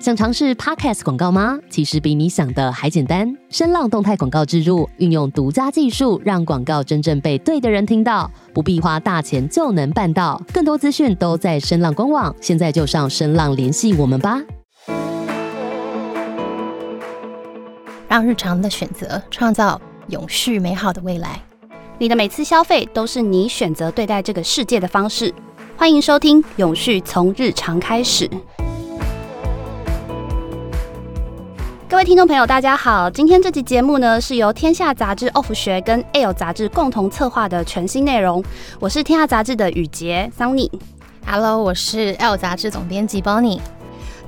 想尝试 Podcast 广告吗？其实比你想的还简单。声浪动态广告植入，运用独家技术，让广告真正被对的人听到，不必花大钱就能办到。更多资讯都在声浪官网，现在就上声浪联系我们吧。让日常的选择创造永续美好的未来。你的每次消费都是你选择对待这个世界的方式。欢迎收听《永续从日常开始》。各位听众朋友，大家好！今天这集节目呢，是由天下杂志 Off 学跟 Elle 杂志共同策划的全新内容。我是天下杂志的雨杰 Sunny。Hello，我是 Elle 杂志总编辑 Bonnie。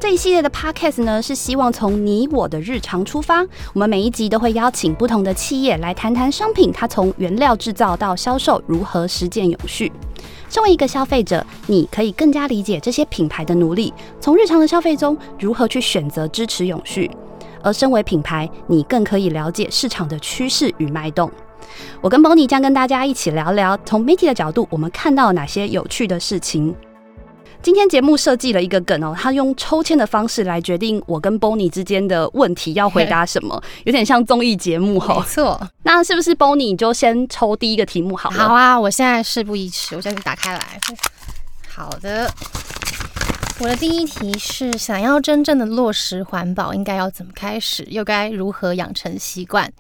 这一系列的 Podcast 呢，是希望从你我的日常出发，我们每一集都会邀请不同的企业来谈谈商品，它从原料制造到销售如何实践永续。身为一个消费者，你可以更加理解这些品牌的努力，从日常的消费中如何去选择支持永续。而身为品牌，你更可以了解市场的趋势与脉动。我跟 Bonnie 将跟大家一起聊聊，从媒体的角度，我们看到哪些有趣的事情。今天节目设计了一个梗哦，他用抽签的方式来决定我跟 Bonnie 之间的问题要回答什么，有点像综艺节目哈。没错，那是不是 Bonnie 你就先抽第一个题目好了？好啊，我现在事不宜迟，我先打开来。好的。我的第一题是：想要真正的落实环保，应该要怎么开始？又该如何养成习惯？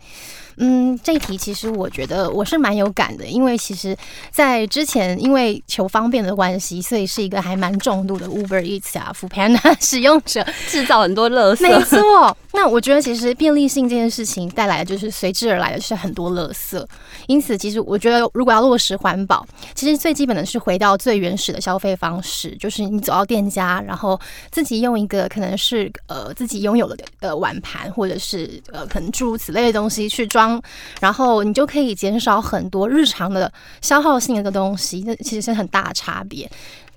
嗯，这一题其实我觉得我是蛮有感的，因为其实，在之前因为求方便的关系，所以是一个还蛮重度的 Uber Eats 啊、Foodpanda 使用者，制造很多乐色。没错，那我觉得其实便利性这件事情带来的就是随之而来的是很多乐色。因此，其实我觉得如果要落实环保，其实最基本的是回到最原始的消费方式，就是你走到店家，然后自己用一个可能是呃自己拥有的呃碗盘，或者是呃可能诸如此类的东西去装。然后你就可以减少很多日常的消耗性的东西，那其实是很大的差别。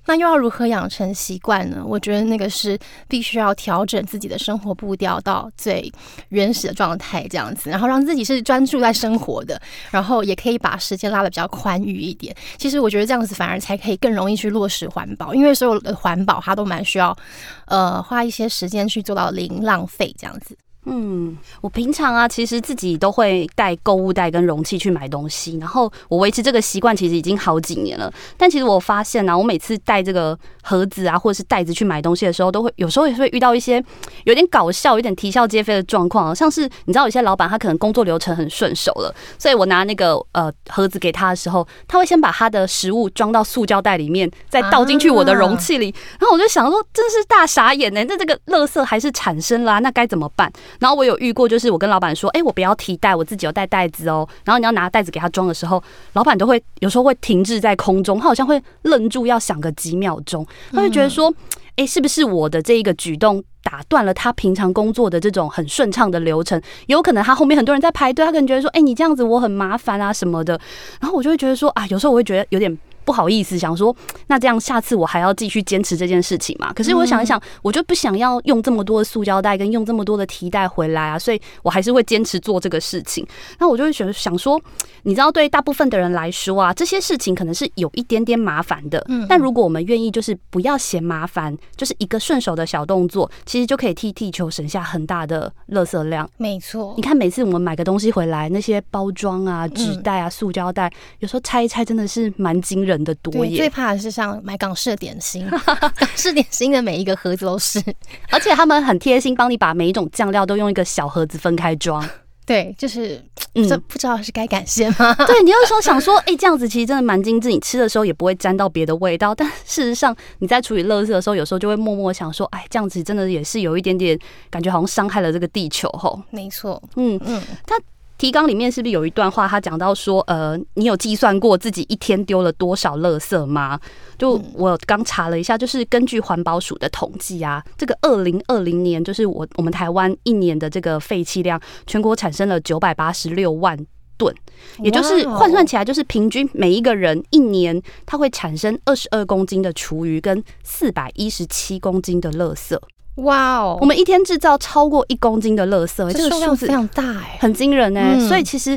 那又要如何养成习惯呢？我觉得那个是必须要调整自己的生活步调到最原始的状态，这样子，然后让自己是专注在生活的，然后也可以把时间拉得比较宽裕一点。其实我觉得这样子反而才可以更容易去落实环保，因为所有的环保它都蛮需要，呃，花一些时间去做到零浪费这样子。嗯，我平常啊，其实自己都会带购物袋跟容器去买东西，然后我维持这个习惯其实已经好几年了。但其实我发现呢、我每次带这个盒子啊，或者是袋子去买东西的时候，都会有时候也会遇到一些有点搞笑、有点啼笑皆非的状况。像是你知道，有些老板他可能工作流程很顺手了，所以我拿那个呃盒子给他的时候，他会先把他的食物装到塑胶袋里面，再倒进去我的容器里。然后我就想说，真是大傻眼呢、欸！那这个垃圾还是产生啦、那该怎么办？然后我有遇过，就是我跟老板说，哎、欸，我不要提袋，我自己有带袋子哦。然后你要拿袋子给他装的时候，老板都会有时候会停滞在空中，他好像会愣住，要想个几秒钟，他会觉得说，哎、欸，是不是我的这一个举动打断了他平常工作的这种很顺畅的流程？有可能他后面很多人在排队，他可能觉得说，哎、欸，你这样子我很麻烦啊什么的。然后我就会觉得说，啊，有时候我会觉得有点。不好意思，想说 那这样下次我还要继续坚持这件事情嘛？可是我想一想，我就不想要用这么多的塑胶袋跟用这么多的提袋回来啊，所以我还是会坚持做这个事情。那我就会想想说，你知道，对大部分的人来说啊，这些事情可能是有一点点麻烦的。嗯，但如果我们愿意，就是不要嫌麻烦，就是一个顺手的小动作，其实就可以替地球省下很大的垃圾量。没错，你看每次我们买个东西回来，那些包装啊、纸袋啊、塑胶袋，有时候拆一拆真的是蛮惊人。的多耶，最怕的是像买港式的点心，港式点心的每一个盒子都是，而且他们很贴心，帮你把每一种酱料都用一个小盒子分开装。对，就是这不知道是该感谢吗？嗯、对，你有时候想说，哎、欸，这样子其实真的蛮精致，你吃的时候也不会沾到别的味道。但事实上，你在处理垃圾的时候，有时候就会默默想说，哎，这样子真的也是有一点点感觉，好像伤害了这个地球。吼，没错，嗯嗯，他。提纲里面是不是有一段话？他讲到说，呃，你有计算过自己一天丢了多少垃圾吗？就我刚查了一下，就是根据环保署的统计啊，这个二零二零年，就是我我们台湾一年的这个废弃量，全国产生了九百八十六万吨，也就是换算起来，就是平均每一个人一年它会产生二十二公斤的厨余跟四百一十七公斤的垃圾。哇哦！我们一天制造超过一公斤的垃圾，这个数字非常大哎，很惊人哎。所以其实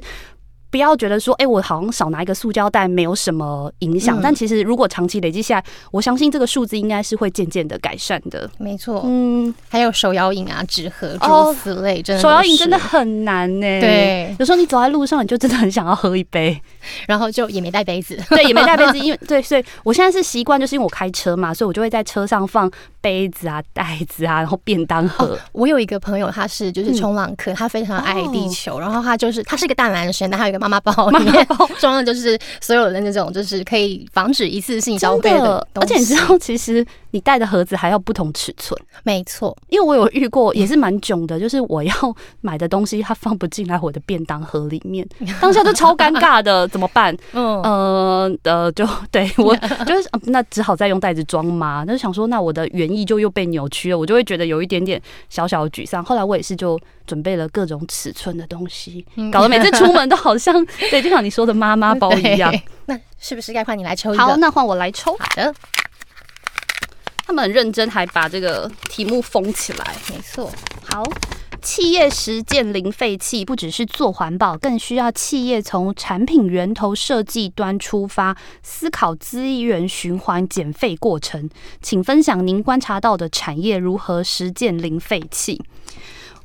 不要觉得说，哎、欸，我好像少拿一个塑胶袋没有什么影响，嗯、但其实如果长期累积下来，我相信这个数字应该是会渐渐的改善的。没错，嗯，还有手摇饮啊、纸盒诸如此类，真的手摇饮真的很难呢。对，有时候你走在路上，你就真的很想要喝一杯，然后就也没带杯子，对，也没带杯子，因为对，所以我现在是习惯，就是因为我开车嘛，所以我就会在车上放杯子啊、袋子啊，然后便当盒。哦、我有一个朋友，他是就是冲浪客，嗯、他非常爱地球，哦、然后他就是他是一个大男生，但他有一个妈妈包，里面包装的就是所有的那种，就是可以防止一次性消费的东西。而且你知道，其实你带的盒子还要不同尺寸。没错，因为我有遇过，也是蛮囧的，就是我要买的东西，它放不进来我的便当盒里面，当下就超尴尬的，怎么办？嗯呃呃，就对我就是那只好再用袋子装嘛。那就想说，那我的原意就又被扭曲了，我就会觉得有一点点小小的沮丧。后来我也是就准备了各种尺寸的东西，搞得每次出门都好像对，就像你说的妈妈包一样。那是不是该换你来抽一个？好，那换我来抽。好的。他们很认真，还把这个题目封起来。没错。好，企业实践零废弃，不只是做环保，更需要企业从产品源头设计端出发，思考资源循环减废过程。请分享您观察到的产业如何实践零废弃。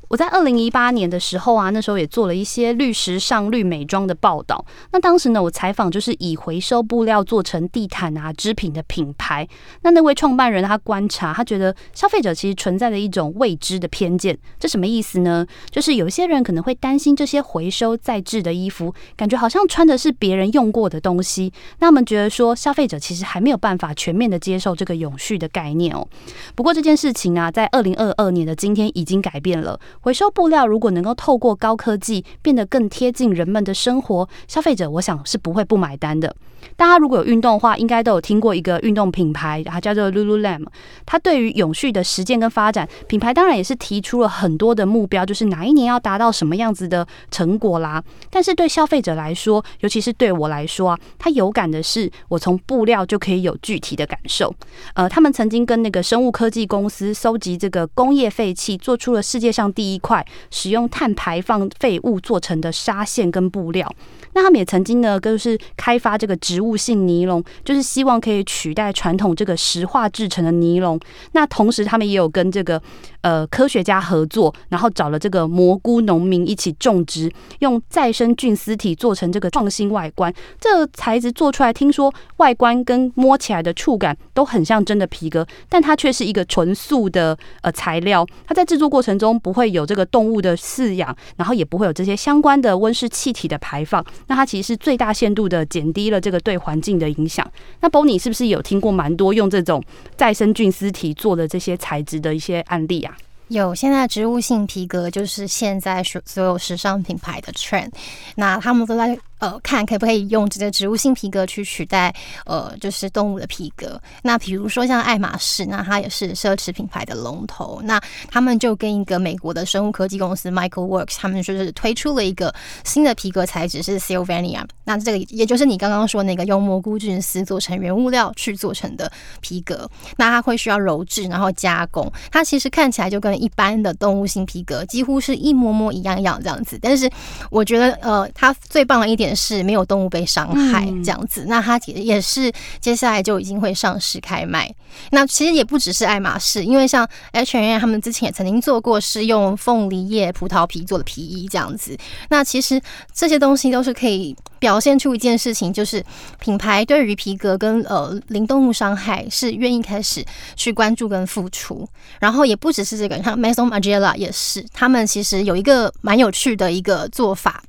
我在二零一八年的时候啊，那时候也做了一些绿时尚、绿美妆的报道。那当时呢，我采访就是以回收布料做成地毯啊、织品的品牌。那那位创办人他观察，他觉得消费者其实存在着一种未知的偏见。这什么意思呢？就是有些人可能会担心这些回收再制的衣服，感觉好像穿的是别人用过的东西。那他们觉得说，消费者其实还没有办法全面的接受这个永续的概念哦。不过这件事情啊，在二零二二年的今天已经改变了。回收布料如果能够透过高科技变得更贴近人们的生活，消费者我想是不会不买单的。大家如果有运动的话，应该都有听过一个运动品牌，它叫做 Lululem。它对于永续的实践跟发展，品牌当然也是提出了很多的目标，就是哪一年要达到什么样子的成果啦。但是对消费者来说，尤其是对我来说啊，它有感的是我从布料就可以有具体的感受。呃，他们曾经跟那个生物科技公司搜集这个工业废弃，做出了世界上第一块使用碳排放废物做成的纱线跟布料。那他们也曾经呢，就是开发这个植物性尼龙，就是希望可以取代传统这个石化制成的尼龙。那同时，他们也有跟这个呃科学家合作，然后找了这个蘑菇农民一起种植，用再生菌丝体做成这个创新外观。这材质做出来，听说外观跟摸起来的触感都很像真的皮革，但它却是一个纯素的呃材料。它在制作过程中不会有这个动物的饲养，然后也不会有这些相关的温室气体的排放。那它其实是最大限度的减低了这个对环境的影响。那 Bonnie 是不是有听过蛮多用这种再生菌丝体做的这些材质的一些案例啊？有，现在植物性皮革就是现在所所有时尚品牌的 trend。那他们都在。呃，看可不可以用这个植物性皮革去取代呃，就是动物的皮革。那比如说像爱马仕，那它也是奢侈品牌的龙头。那他们就跟一个美国的生物科技公司 Michael Works，他们就是推出了一个新的皮革材质是 Sylvania。那这个也就是你刚刚说那个用蘑菇菌丝做成原物料去做成的皮革。那它会需要鞣制，然后加工。它其实看起来就跟一般的动物性皮革几乎是一模模一样样这样子。但是我觉得呃，它最棒的一点。也是没有动物被伤害这样子，那它也是接下来就已经会上市开卖。那其实也不只是爱马仕，因为像 H&M 他们之前也曾经做过是用凤梨叶、葡萄皮做的皮衣这样子。那其实这些东西都是可以表现出一件事情，就是品牌对于皮革跟呃零动物伤害是愿意开始去关注跟付出。然后也不只是这个，像 Maison Margiela 也是，他们其实有一个蛮有趣的一个做法。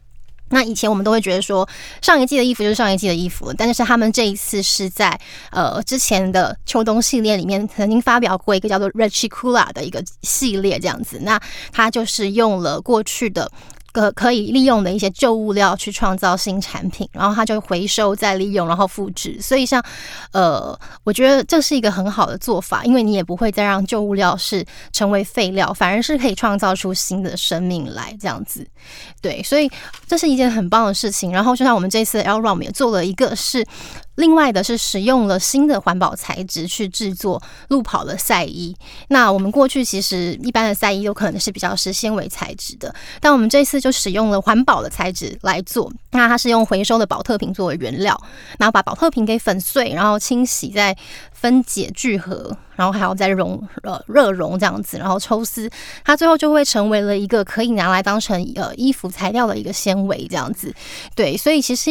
那以前我们都会觉得说，上一季的衣服就是上一季的衣服，但是他们这一次是在呃之前的秋冬系列里面曾经发表过一个叫做 Reticula 的一个系列这样子，那它就是用了过去的。可可以利用的一些旧物料去创造新产品，然后它就回收再利用，然后复制。所以像，呃，我觉得这是一个很好的做法，因为你也不会再让旧物料是成为废料，反而是可以创造出新的生命来这样子。对，所以这是一件很棒的事情。然后就像我们这次 L Rum 也做了一个是。另外的是使用了新的环保材质去制作路跑的赛衣。那我们过去其实一般的赛衣有可能是比较是纤维材质的，但我们这次就使用了环保的材质来做。那它是用回收的保特瓶作为原料，然后把保特瓶给粉碎，然后清洗再分解聚合，然后还要再熔呃热熔这样子，然后抽丝，它最后就会成为了一个可以拿来当成呃衣服材料的一个纤维这样子。对，所以其实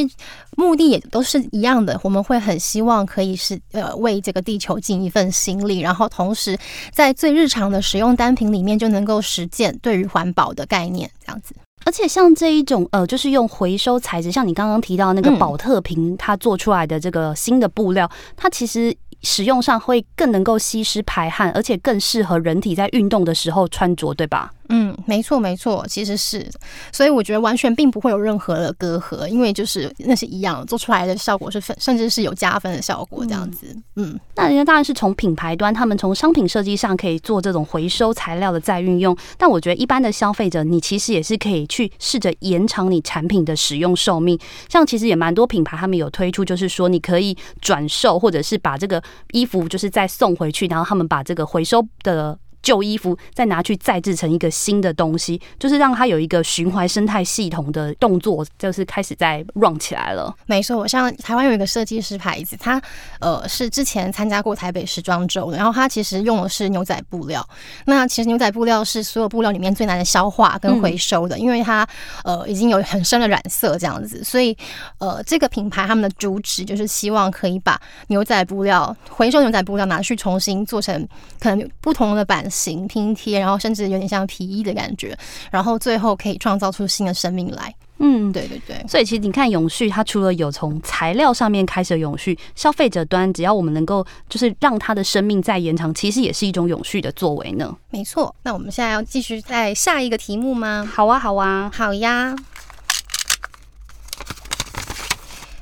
目的也都是一样的，我们会很希望可以是呃为这个地球尽一份心力，然后同时在最日常的使用单品里面就能够实践对于环保的概念这样子。而且像这一种呃，就是用回收材质，像你刚刚提到那个宝特瓶，它做出来的这个新的布料，它其实使用上会更能够吸湿排汗，而且更适合人体在运动的时候穿着，对吧？嗯，没错没错，其实是，所以我觉得完全并不会有任何的隔阂，因为就是那是一样，做出来的效果是分，甚至是有加分的效果这样子。嗯，嗯，那人家当然是从品牌端，他们从商品设计上可以做这种回收材料的再运用，但我觉得一般的消费者，你其实也是可以去试着延长你产品的使用寿命。像其实也蛮多品牌他们有推出，就是说你可以转售，或者是把这个衣服就是再送回去，然后他们把这个回收的。旧衣服再拿去再制成一个新的东西，就是让它有一个循环生态系统的动作，就是开始在 run 起来了。没错，我像台湾有一个设计师牌子，他呃是之前参加过台北时装周，然后他其实用的是牛仔布料。那其实牛仔布料是所有布料里面最难的消化跟回收的，因为它呃已经有很深的染色这样子，所以呃这个品牌他们的主旨就是希望可以把牛仔布料回收牛仔布料拿去重新做成可能不同的版。型拼贴，然后甚至有点像皮衣的感觉，然后最后可以创造出新的生命来。嗯，对对对。所以其实你看永续，它除了有从材料上面开始的永续，消费者端只要我们能够就是让它的生命再延长，其实也是一种永续的作为呢。没错。那我们现在要继续在下一个题目吗？好啊，好啊，好呀。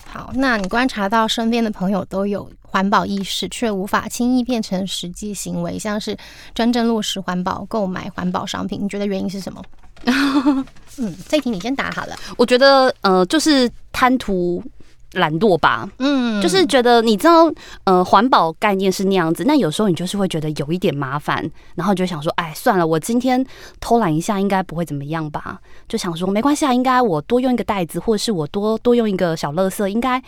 好，那你观察到身边的朋友都有环保意识，却无法轻易变成实际行为，像是真正落实环保、购买环保商品，你觉得原因是什么？嗯，这题你先答好了。我觉得，呃，就是贪图。懒惰吧，嗯，就是觉得你知道，呃，环保概念是那样子，那有时候你就是会觉得有一点麻烦，然后就想说，哎，算了，我今天偷懒一下，应该不会怎么样吧？就想说没关系啊，应该我多用一个袋子，或者是我多多用一个小垃圾，应该。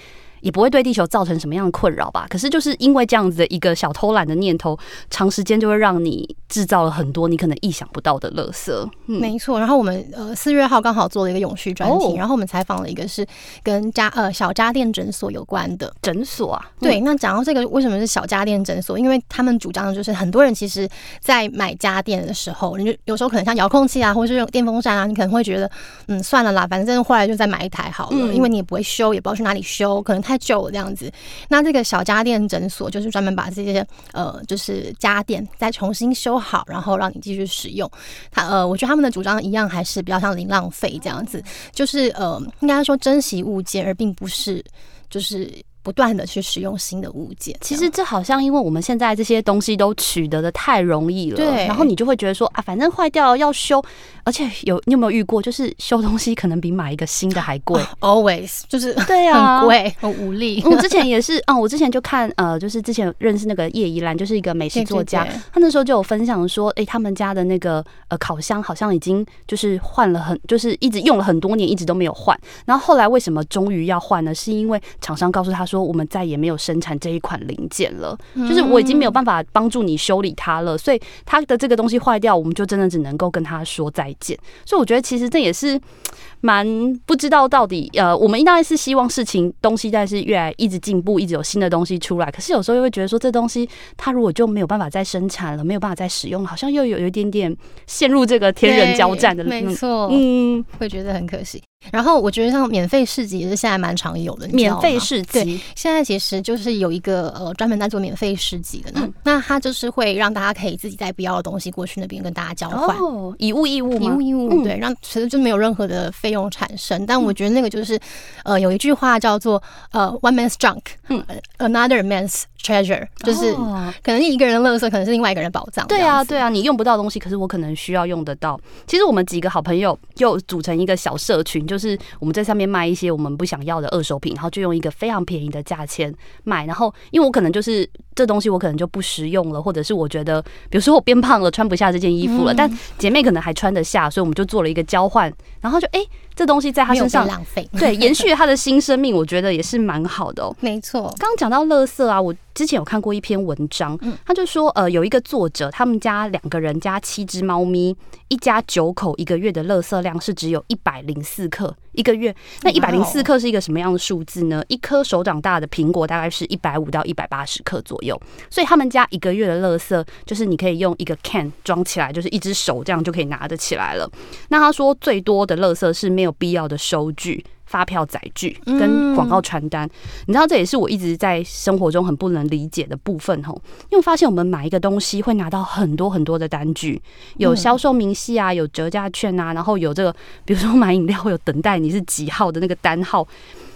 也不会对地球造成什么样的困扰吧？可是就是因为这样子的一个小偷懒的念头，长时间就会让你制造了很多你可能意想不到的垃圾。嗯、没错。然后我们呃四月号刚好做了一个永续专题，哦、然后我们采访了一个是跟家呃小家电诊所有关的诊所啊。对，那讲到这个为什么是小家电诊所？因为他们主张的就是很多人其实在买家电的时候，你就有时候可能像遥控器啊，或者是用电风扇啊，你可能会觉得嗯算了啦，反正后来就再买一台好了，嗯、因为你也不会修，也不知道去哪里修，可能太。旧这样子，那这个小家电诊所就是专门把这些呃，就是家电再重新修好，然后让你继续使用。他呃，我觉得他们的主张一样，还是比较像零浪费这样子，就是呃，应该说珍惜物件，而并不是就是。不断的去使用新的物件，其实这好像因为我们现在这些东西都取得的太容易了，对，然后你就会觉得说啊，反正坏掉了要修，而且有你有没有遇过，就是修东西可能比买一个新的还贵，always 就是对啊，很贵，很无力。我之前也是啊，我之前就看呃，就是之前认识那个叶怡兰，就是一个美食作家，他那时候就有分享说，哎、欸，他们家的那个呃烤箱好像已经就是换了很，就是一直用了很多年，一直都没有换。然后后来为什么终于要换呢？是因为厂商告诉他说。说我们再也没有生产这一款零件了，就是我已经没有办法帮助你修理它了，所以它的这个东西坏掉，我们就真的只能够跟他说再见。所以我觉得其实这也是蛮不知道到底呃，我们应该是希望事情东西但是越来一直进步，一直有新的东西出来。可是有时候又会觉得说，这东西它如果就没有办法再生产了，没有办法再使用，好像又有有一点点陷入这个天人交战的，没错，嗯，会觉得很可惜。然后我觉得像免费市集也是现在蛮常有的，免费市集。对，现在其实就是有一个呃专门在做免费市集的呢，嗯、那它就是会让大家可以自己带不要的东西过去那边跟大家交换，哦，以物易物，以物易物，对，让其实就没有任何的费用产生。但我觉得那个就是呃有一句话叫做呃 one man's junk，嗯，another man's。treasure，就是可能一个人的垃圾，可能是另外一个人的宝藏。对啊，对啊，你用不到东西，可是我可能需要用得到。其实我们几个好朋友又组成一个小社群，就是我们在上面卖一些我们不想要的二手品，然后就用一个非常便宜的价钱卖。然后因为我可能就是这东西，我可能就不实用了，或者是我觉得，比如说我变胖了，穿不下这件衣服了，但姐妹可能还穿得下，所以我们就做了一个交换，然后就哎。这东西在他身上浪费，对，延续他的新生命，我觉得也是蛮好的哦。没错，刚刚讲到垃圾啊，我之前有看过一篇文章，他就说，呃，有一个作者，他们家两个人加七只猫咪，一家九口，一个月的垃圾量是只有一百零四克一个月。那一百零四克是一个什么样的数字呢？一颗手掌大的苹果大概是一百五到一百八十克左右。所以他们家一个月的垃圾，就是你可以用一个 can 装起来，就是一只手这样就可以拿得起来了。那他说最多的垃圾是没有必要的收据、发票载具跟广告传单，你知道这也是我一直在生活中很不能理解的部分吼。因为发现我们买一个东西会拿到很多很多的单据，有销售明细啊，有折价券啊，然后有这个，比如说买饮料会有等待你是几号的那个单号。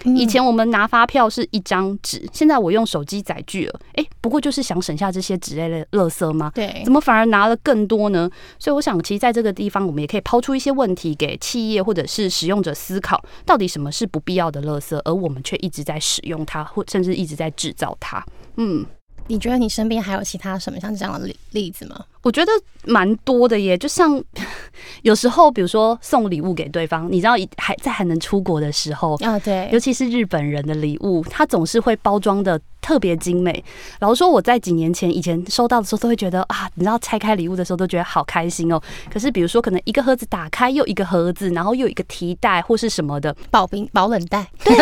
以前我们拿发票是一张纸，现在我用手机载具了。哎，不过就是想省下这些纸类的垃圾吗？对，怎么反而拿了更多呢？所以我想，其实在这个地方，我们也可以抛出一些问题给企业或者是使用者思考：到底什么是不必要的垃圾，而我们却一直在使用它，或甚至一直在制造它。嗯，你觉得你身边还有其他什么像这样的例例子吗？我觉得蛮多的耶，就像 有时候，比如说送礼物给对方，你知道，还在还能出国的时候啊，对，尤其是日本人的礼物，他总是会包装的特别精美。老实说，我在几年前以前收到的时候，都会觉得啊，你知道，拆开礼物的时候都觉得好开心哦。可是，比如说，可能一个盒子打开又一个盒子，然后又一个提袋或是什么的保冰保冷袋，对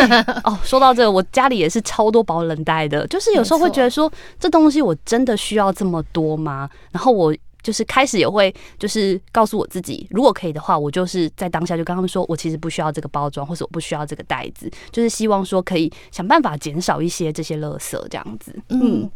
哦。说到这个，我家里也是超多保冷袋的，就是有时候会觉得说，这东西我真的需要这么多吗？然后我。就是开始也会，就是告诉我自己，如果可以的话，我就是在当下就跟他们说，我其实不需要这个包装，或者我不需要这个袋子，就是希望说可以想办法减少一些这些垃圾这样子。嗯，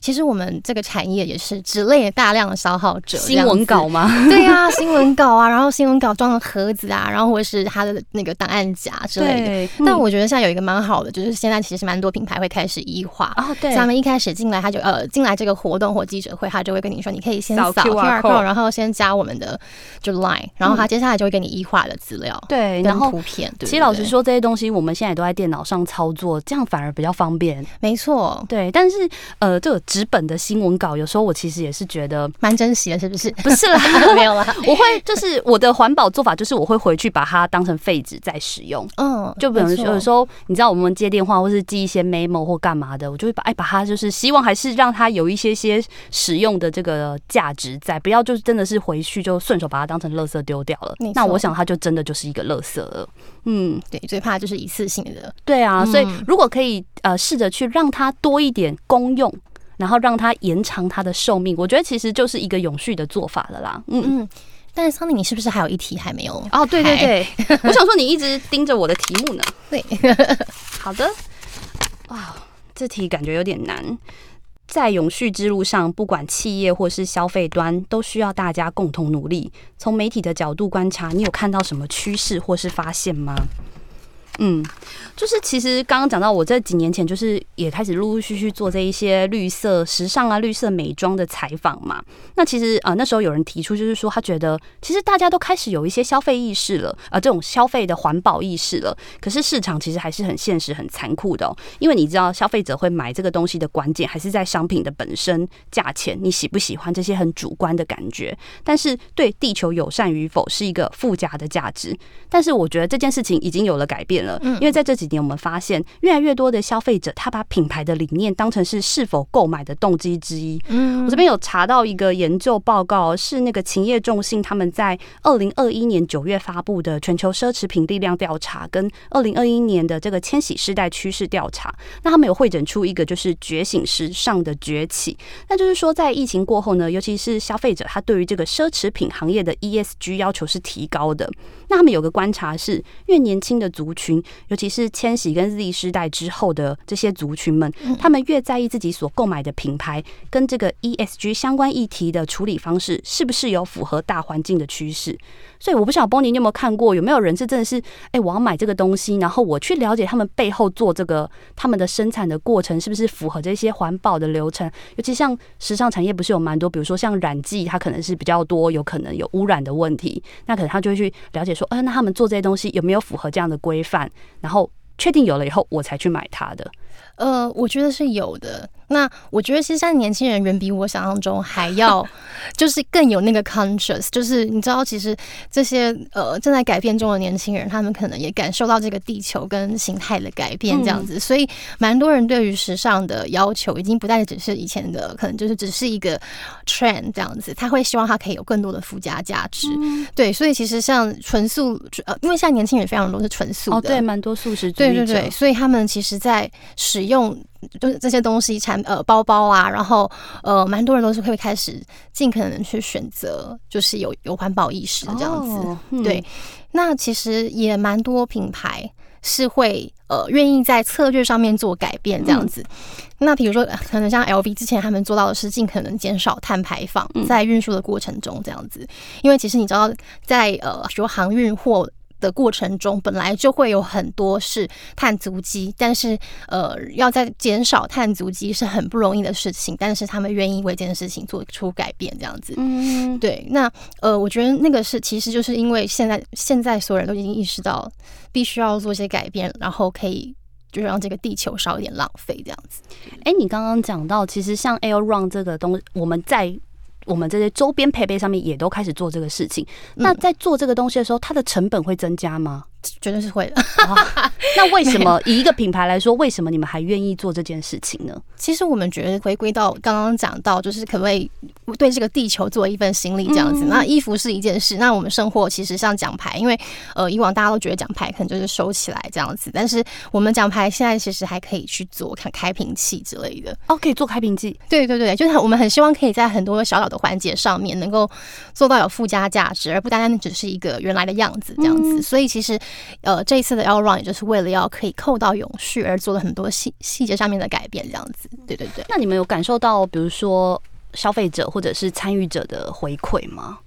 其实我们这个产业也是纸类大量的消耗者。新闻稿吗？对啊，新闻稿啊，然后新闻稿装的盒子啊，然后或者是它的那个档案夹之类的。但我觉得现在有一个蛮好的，就是现在其实蛮多品牌会开始异化。哦，对。他们一开始进来，他就呃进来这个活动或记者会，他就会跟你说，你可以先扫。QR code，然后先加我们的就 Line，然后他接下来就会给你一化的资料，对，然后图片。其实老实说，这些东西我们现在都在电脑上操作，这样反而比较方便。没错，对。但是呃，这个纸本的新闻稿，有时候我其实也是觉得蛮珍惜的，是不是？不是啦，没有啦。我会就是我的环保做法，就是我会回去把它当成废纸再使用。嗯，就比如说有时候你知道我们接电话或是寄一些 memo 或干嘛的，我就会把哎把它就是希望还是让它有一些些使用的这个价值在，不要就是真的是回去就顺手把它当成垃圾丢掉了，那我想它就真的就是一个垃圾了。嗯，对，最怕就是一次性的。对啊，所以如果可以呃试着去让它多一点功用，然后让它延长它的寿命，我觉得其实就是一个永续的做法了啦。嗯嗯，但是 Sunny，你是不是还有一题还没有？哦，对对对，我想说你一直盯着我的题目呢。对，好的。哇，这题感觉有点难。在永续之路上，不管企业或是消费端，都需要大家共同努力。从媒体的角度观察，你有看到什么趋势或是发现吗？嗯，就是其实刚刚讲到，我这几年前就是也开始陆陆续续做这一些绿色时尚啊、绿色美妆的采访嘛。那其实啊，那时候有人提出，就是说他觉得其实大家都开始有一些消费意识了，啊，这种消费的环保意识了。可是市场其实还是很现实、很残酷的哦，因为你知道，消费者会买这个东西的关键还是在商品的本身、价钱，你喜不喜欢这些很主观的感觉。但是对地球友善与否是一个附加的价值。但是我觉得这件事情已经有了改变。因为在这几年，我们发现越来越多的消费者，他把品牌的理念当成是是否购买的动机之一。嗯，我这边有查到一个研究报告，是那个勤业众信他们在二零二一年九月发布的全球奢侈品力量调查，跟二零二一年的这个千禧世代趋势调查。那他们有会诊出一个就是觉醒时尚的崛起。那就是说，在疫情过后呢，尤其是消费者他对于这个奢侈品行业的 ESG 要求是提高的。那他们有个观察是，越年轻的族群。群，尤其是千禧跟 Z 世代之后的这些族群们，他们越在意自己所购买的品牌跟这个 ESG 相关议题的处理方式是不是有符合大环境的趋势。所以我不晓得 Bonnie 你有没有看过，有没有人是真的是，哎，我要买这个东西，然后我去了解他们背后做这个他们的生产的过程是不是符合这些环保的流程？尤其像时尚产业，不是有蛮多，比如说像染剂，它可能是比较多，有可能有污染的问题，那可能他就会去了解说，呃，那他们做这些东西有没有符合这样的规范？然后确定有了以后，我才去买它的。呃，我觉得是有的。那我觉得，其实现在年轻人远比我想象中还要，就是更有那个 conscious。就是你知道，其实这些呃正在改变中的年轻人，他们可能也感受到这个地球跟形态的改变这样子。所以，蛮多人对于时尚的要求，已经不再只是以前的，可能就是只是一个 trend 这样子。他会希望他可以有更多的附加价值。对，所以其实像纯素，呃，因为现在年轻人非常多是纯素的，哦，对，蛮多素食主义者。对对对，所以他们其实在使用。就是这些东西产呃包包啊，然后呃蛮多人都是会开始尽可能去选择，就是有有环保意识的这样子。Oh, 嗯、对，那其实也蛮多品牌是会呃愿意在策略上面做改变这样子。嗯、那比如说可能像 LV 之前他们做到的是尽可能减少碳排放在运输的过程中这样子，因为其实你知道在呃比如航运货。的过程中本来就会有很多是碳足迹，但是呃，要在减少碳足迹是很不容易的事情。但是他们愿意为这件事情做出改变，这样子。嗯，对。那呃，我觉得那个是其实就是因为现在现在所有人都已经意识到必须要做一些改变，然后可以就是让这个地球少一点浪费，这样子。哎、欸，你刚刚讲到，其实像 AirRun 这个东西，我们在。我们这些周边配备上面也都开始做这个事情。那在做这个东西的时候，它的成本会增加吗？绝对是会的。那为什么以一个品牌来说，为什么你们还愿意做这件事情呢？其实我们觉得回归到刚刚讲到，就是可不可以对这个地球做一份心力这样子。那衣服是一件事，那我们生活其实像奖牌，因为呃以往大家都觉得奖牌可能就是收起来这样子，但是我们奖牌现在其实还可以去做看开瓶器之类的。哦，可以做开瓶器。对对对，就是我们很希望可以在很多小小的环节上面能够做到有附加价值，而不单单只是一个原来的样子这样子。所以其实。呃，这一次的 L Run 也就是为了要可以扣到永续而做了很多细细节上面的改变，这样子。对对对。那你们有感受到，比如说消费者或者是参与者的回馈吗？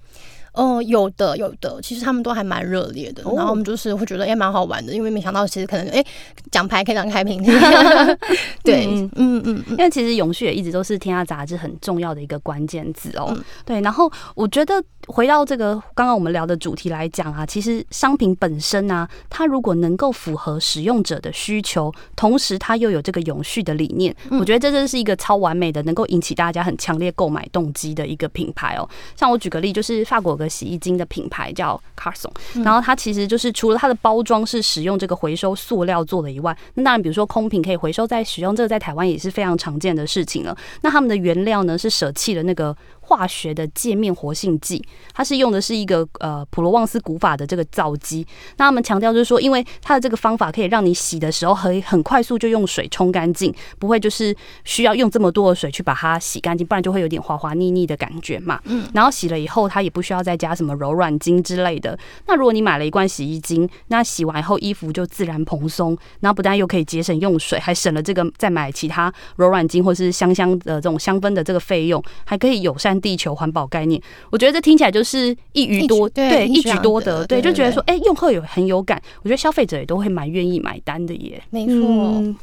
哦，有的有的，其实他们都还蛮热烈的，然后我们就是会觉得也蛮好玩的，因为没想到其实可能哎，奖牌可以当开瓶器。对，嗯嗯嗯，因为其实永续也一直都是天下杂志很重要的一个关键字哦。对，然后我觉得回到这个刚刚我们聊的主题来讲啊，其实商品本身啊，它如果能够符合使用者的需求，同时它又有这个永续的理念，我觉得这真是一个超完美的，能够引起大家很强烈购买动机的一个品牌哦。像我举个例，就是法国的洗衣精的品牌叫 Carson，然后它其实就是除了它的包装是使用这个回收塑料做的以外，那当然比如说空瓶可以回收再使用，这个在台湾也是非常常见的事情了。那他们的原料呢是舍弃了那个。化学的界面活性剂，它是用的是一个呃普罗旺斯古法的这个皂基。那他们强调就是说，因为它的这个方法可以让你洗的时候可以很快速就用水冲干净，不会就是需要用这么多的水去把它洗干净，不然就会有点滑滑腻腻的感觉嘛。嗯。然后洗了以后，它也不需要再加什么柔软精之类的。那如果你买了一罐洗衣精，那洗完以后衣服就自然蓬松，然后不但又可以节省用水，还省了这个再买其他柔软精或是香香的这种香氛的这个费用，还可以友善地球环保概念，我觉得这听起来就是一鱼多对，对一举多得，对，就觉得说，哎、欸，用后有很有感，我觉得消费者也都会蛮愿意买单的耶。没错，嗯、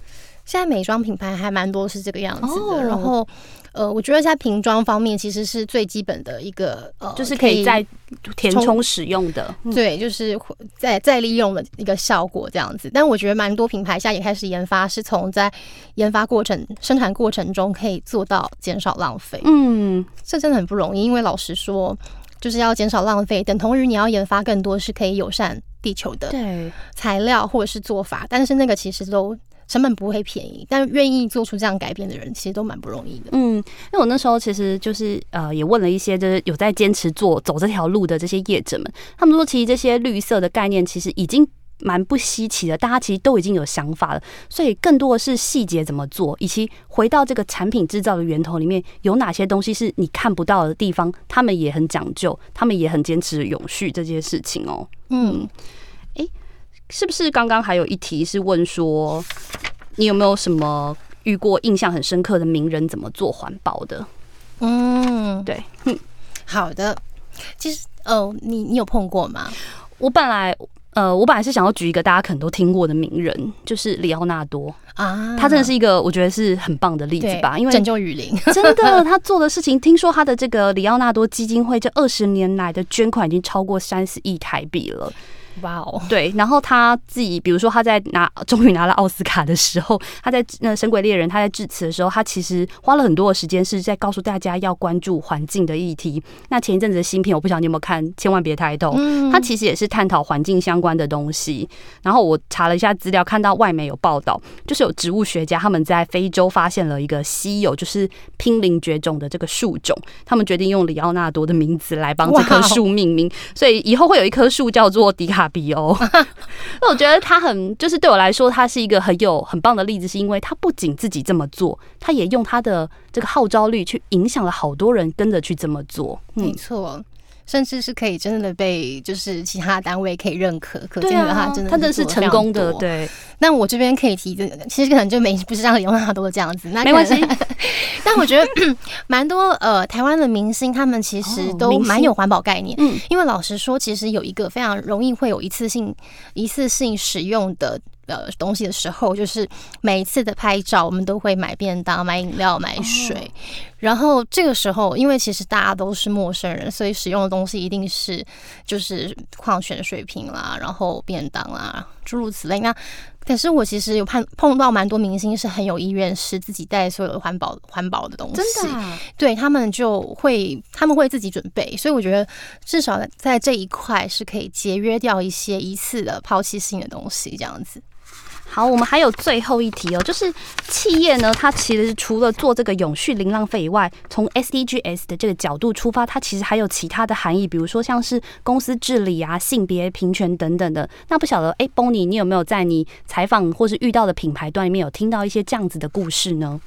现在美妆品牌还蛮多是这个样子的，哦、然后。呃，我觉得在瓶装方面其实是最基本的一个，呃，就是可以在填充使用的，对，就是再再利用的一个效果这样子。但我觉得蛮多品牌现在也开始研发，是从在研发过程、生产过程中可以做到减少浪费。嗯，这真的很不容易，因为老实说，就是要减少浪费，等同于你要研发更多是可以友善地球的材料或者是做法，但是那个其实都。成本不会便宜，但愿意做出这样改变的人，其实都蛮不容易的。嗯，因为我那时候其实就是呃，也问了一些就是有在坚持做走这条路的这些业者们，他们说其实这些绿色的概念其实已经蛮不稀奇的，大家其实都已经有想法了。所以更多的是细节怎么做，以及回到这个产品制造的源头里面有哪些东西是你看不到的地方，他们也很讲究，他们也很坚持永续这件事情哦。嗯。是不是刚刚还有一题是问说，你有没有什么遇过印象很深刻的名人怎么做环保的？嗯，对，嗯，好的。其实，哦，你你有碰过吗？我本来，呃，我本来是想要举一个大家可能都听过的名人，就是里奥纳多啊，他真的是一个我觉得是很棒的例子吧，因为拯救雨林，真的，他做的事情，听说他的这个里奥纳多基金会这二十年来的捐款已经超过三十亿台币了。哇哦，对，然后他自己，比如说他在拿终于拿了奥斯卡的时候，他在那《神鬼猎人》他在致辞的时候，他其实花了很多的时间是在告诉大家要关注环境的议题。那前一阵子的新片，我不晓得你有没有看，千万别抬头。他其实也是探讨环境相关的东西。然后我查了一下资料，看到外媒有报道，就是有植物学家他们在非洲发现了一个稀有，就是濒临绝种的这个树种，他们决定用里奥纳多的名字来帮这棵树命名，所以以后会有一棵树叫做迪卡。比欧，那我觉得他很，就是对我来说，他是一个很有很棒的例子，是因为他不仅自己这么做，他也用他的这个号召力去影响了好多人跟着去这么做。没错，甚至是可以真的被就是其他单位可以认可，可见的话真的他真的是成功的。对，那我这边可以提这个，其实可能就没不是像李奥纳多这样子，那没关系。但我觉得 蛮多呃，台湾的明星他们其实都蛮有环保概念。嗯，因为老实说，其实有一个非常容易会有一次性一次性使用的呃东西的时候，就是每一次的拍照，我们都会买便当、买饮料、买水。然后这个时候，因为其实大家都是陌生人，所以使用的东西一定是就是矿泉水瓶啦，然后便当啦，诸如此类。那可是我其实有碰碰到蛮多明星是很有意愿，是自己带所有的环保环保的东西，真的、啊，对他们就会他们会自己准备，所以我觉得至少在这一块是可以节约掉一些一次的抛弃性的东西，这样子。好，我们还有最后一题哦，就是企业呢，它其实除了做这个永续零浪费以外，从 SDGs 的这个角度出发，它其实还有其他的含义，比如说像是公司治理啊、性别平权等等的。那不晓得，哎，Bonnie，你有没有在你采访或是遇到的品牌端里面有听到一些这样子的故事呢？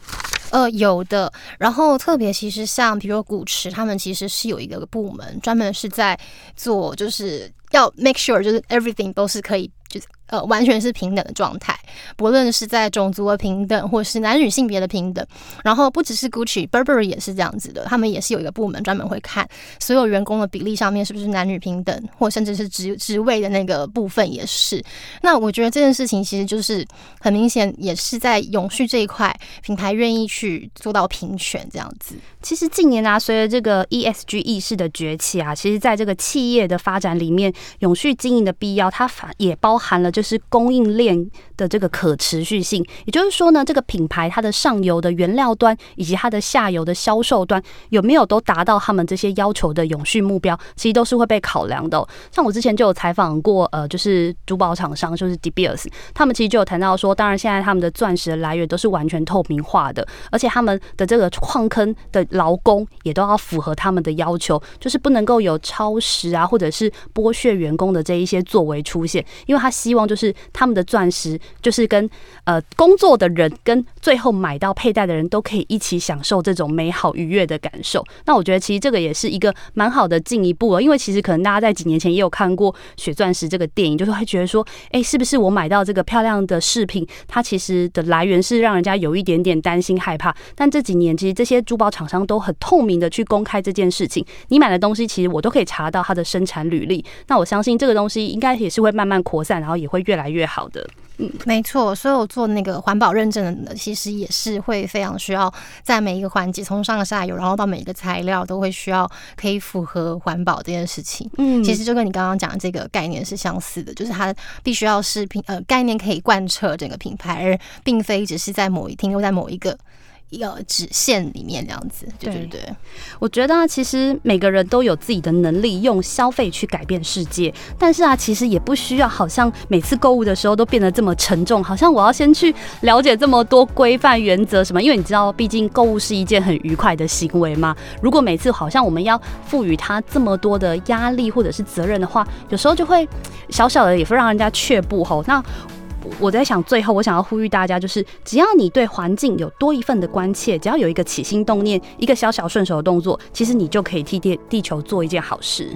呃，有的。然后特别其实像比如说古驰，他们其实是有一个部门专门是在做，就是要 make sure 就是 everything 都是可以。呃，完全是平等的状态，不论是在种族的平等，或是男女性别的平等。然后不只是 Gucci，Burberry 也是这样子的，他们也是有一个部门专门会看所有员工的比例上面是不是男女平等，或甚至是职职位的那个部分也是。那我觉得这件事情其实就是很明显，也是在永续这一块，品牌愿意去做到平权这样子。其实近年啊，随着这个 ESG 意识的崛起啊，其实在这个企业的发展里面，永续经营的必要，它反也包含含了。就是供应链的这个可持续性，也就是说呢，这个品牌它的上游的原料端以及它的下游的销售端有没有都达到他们这些要求的永续目标，其实都是会被考量的。像我之前就有采访过，呃，就是珠宝厂商，就是 De Beers，他们其实就有谈到说，当然现在他们的钻石的来源都是完全透明化的，而且他们的这个矿坑的劳工也都要符合他们的要求，就是不能够有超时啊，或者是剥削员工的这一些作为出现，因为他希望。就是他们的钻石，就是跟呃工作的人跟最后买到佩戴的人都可以一起享受这种美好愉悦的感受。那我觉得其实这个也是一个蛮好的进一步了，因为其实可能大家在几年前也有看过《血钻石》这个电影，就是会觉得说，哎，是不是我买到这个漂亮的饰品，它其实的来源是让人家有一点点担心害怕。但这几年其实这些珠宝厂商都很透明的去公开这件事情，你买的东西其实我都可以查到它的生产履历。那我相信这个东西应该也是会慢慢扩散，然后也会。越来越好的，嗯，没错。所有做那个环保认证的，其实也是会非常需要在每一个环节，从上下游，然后到每一个材料，都会需要可以符合环保这件事情。嗯，其实就跟你刚刚讲的这个概念是相似的，就是它必须要是品呃概念可以贯彻整个品牌，而并非只是在某一停留在某一个。要直线里面这样子，对对对。我觉得啊，其实每个人都有自己的能力，用消费去改变世界。但是啊，其实也不需要，好像每次购物的时候都变得这么沉重，好像我要先去了解这么多规范原则什么。因为你知道，毕竟购物是一件很愉快的行为嘛。如果每次好像我们要赋予它这么多的压力或者是责任的话，有时候就会小小的也会让人家却步吼。那我在想，最后我想要呼吁大家，就是只要你对环境有多一份的关切，只要有一个起心动念，一个小小顺手的动作，其实你就可以替地地球做一件好事。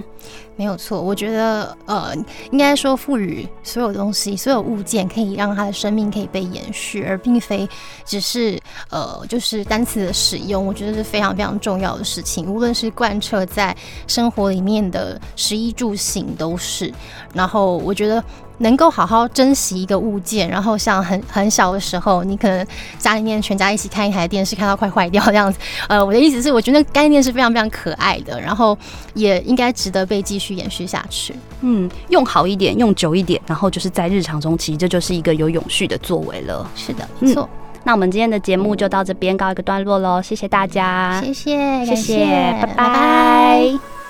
没有错，我觉得呃，应该说赋予所有东西、所有物件，可以让它的生命可以被延续，而并非只是呃，就是单词的使用。我觉得是非常非常重要的事情，无论是贯彻在生活里面的食衣住行都是。然后我觉得。能够好好珍惜一个物件，然后像很很小的时候，你可能家里面全家一起看一台电视，看到快坏掉这样子。呃，我的意思是，我觉得概念是非常非常可爱的，然后也应该值得被继续延续下去。嗯，用好一点，用久一点，然后就是在日常中，其实这就是一个有永续的作为了。是的，没错。嗯，那我们今天的节目就到这边告一个段落喽，谢谢大家，谢谢，谢谢，拜拜。拜拜。